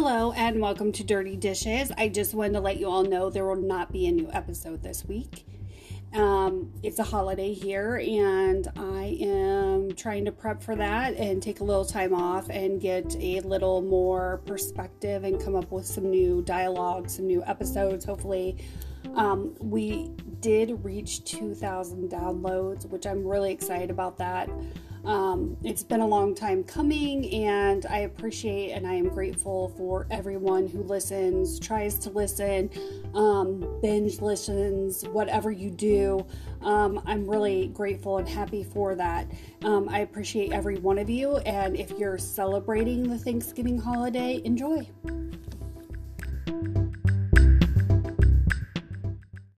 Hello and welcome to Dirty Dishes. I just wanted to let you all know there will not be a new episode this week. Um, it's a holiday here, and I am trying to prep for that and take a little time off and get a little more perspective and come up with some new dialogue, some new episodes. Hopefully, um, we did reach 2,000 downloads, which I'm really excited about that. Um, it's been a long time coming, and I appreciate and I am grateful for everyone who listens, tries to listen, um, binge listens, whatever you do. Um, I'm really grateful and happy for that. Um, I appreciate every one of you, and if you're celebrating the Thanksgiving holiday, enjoy.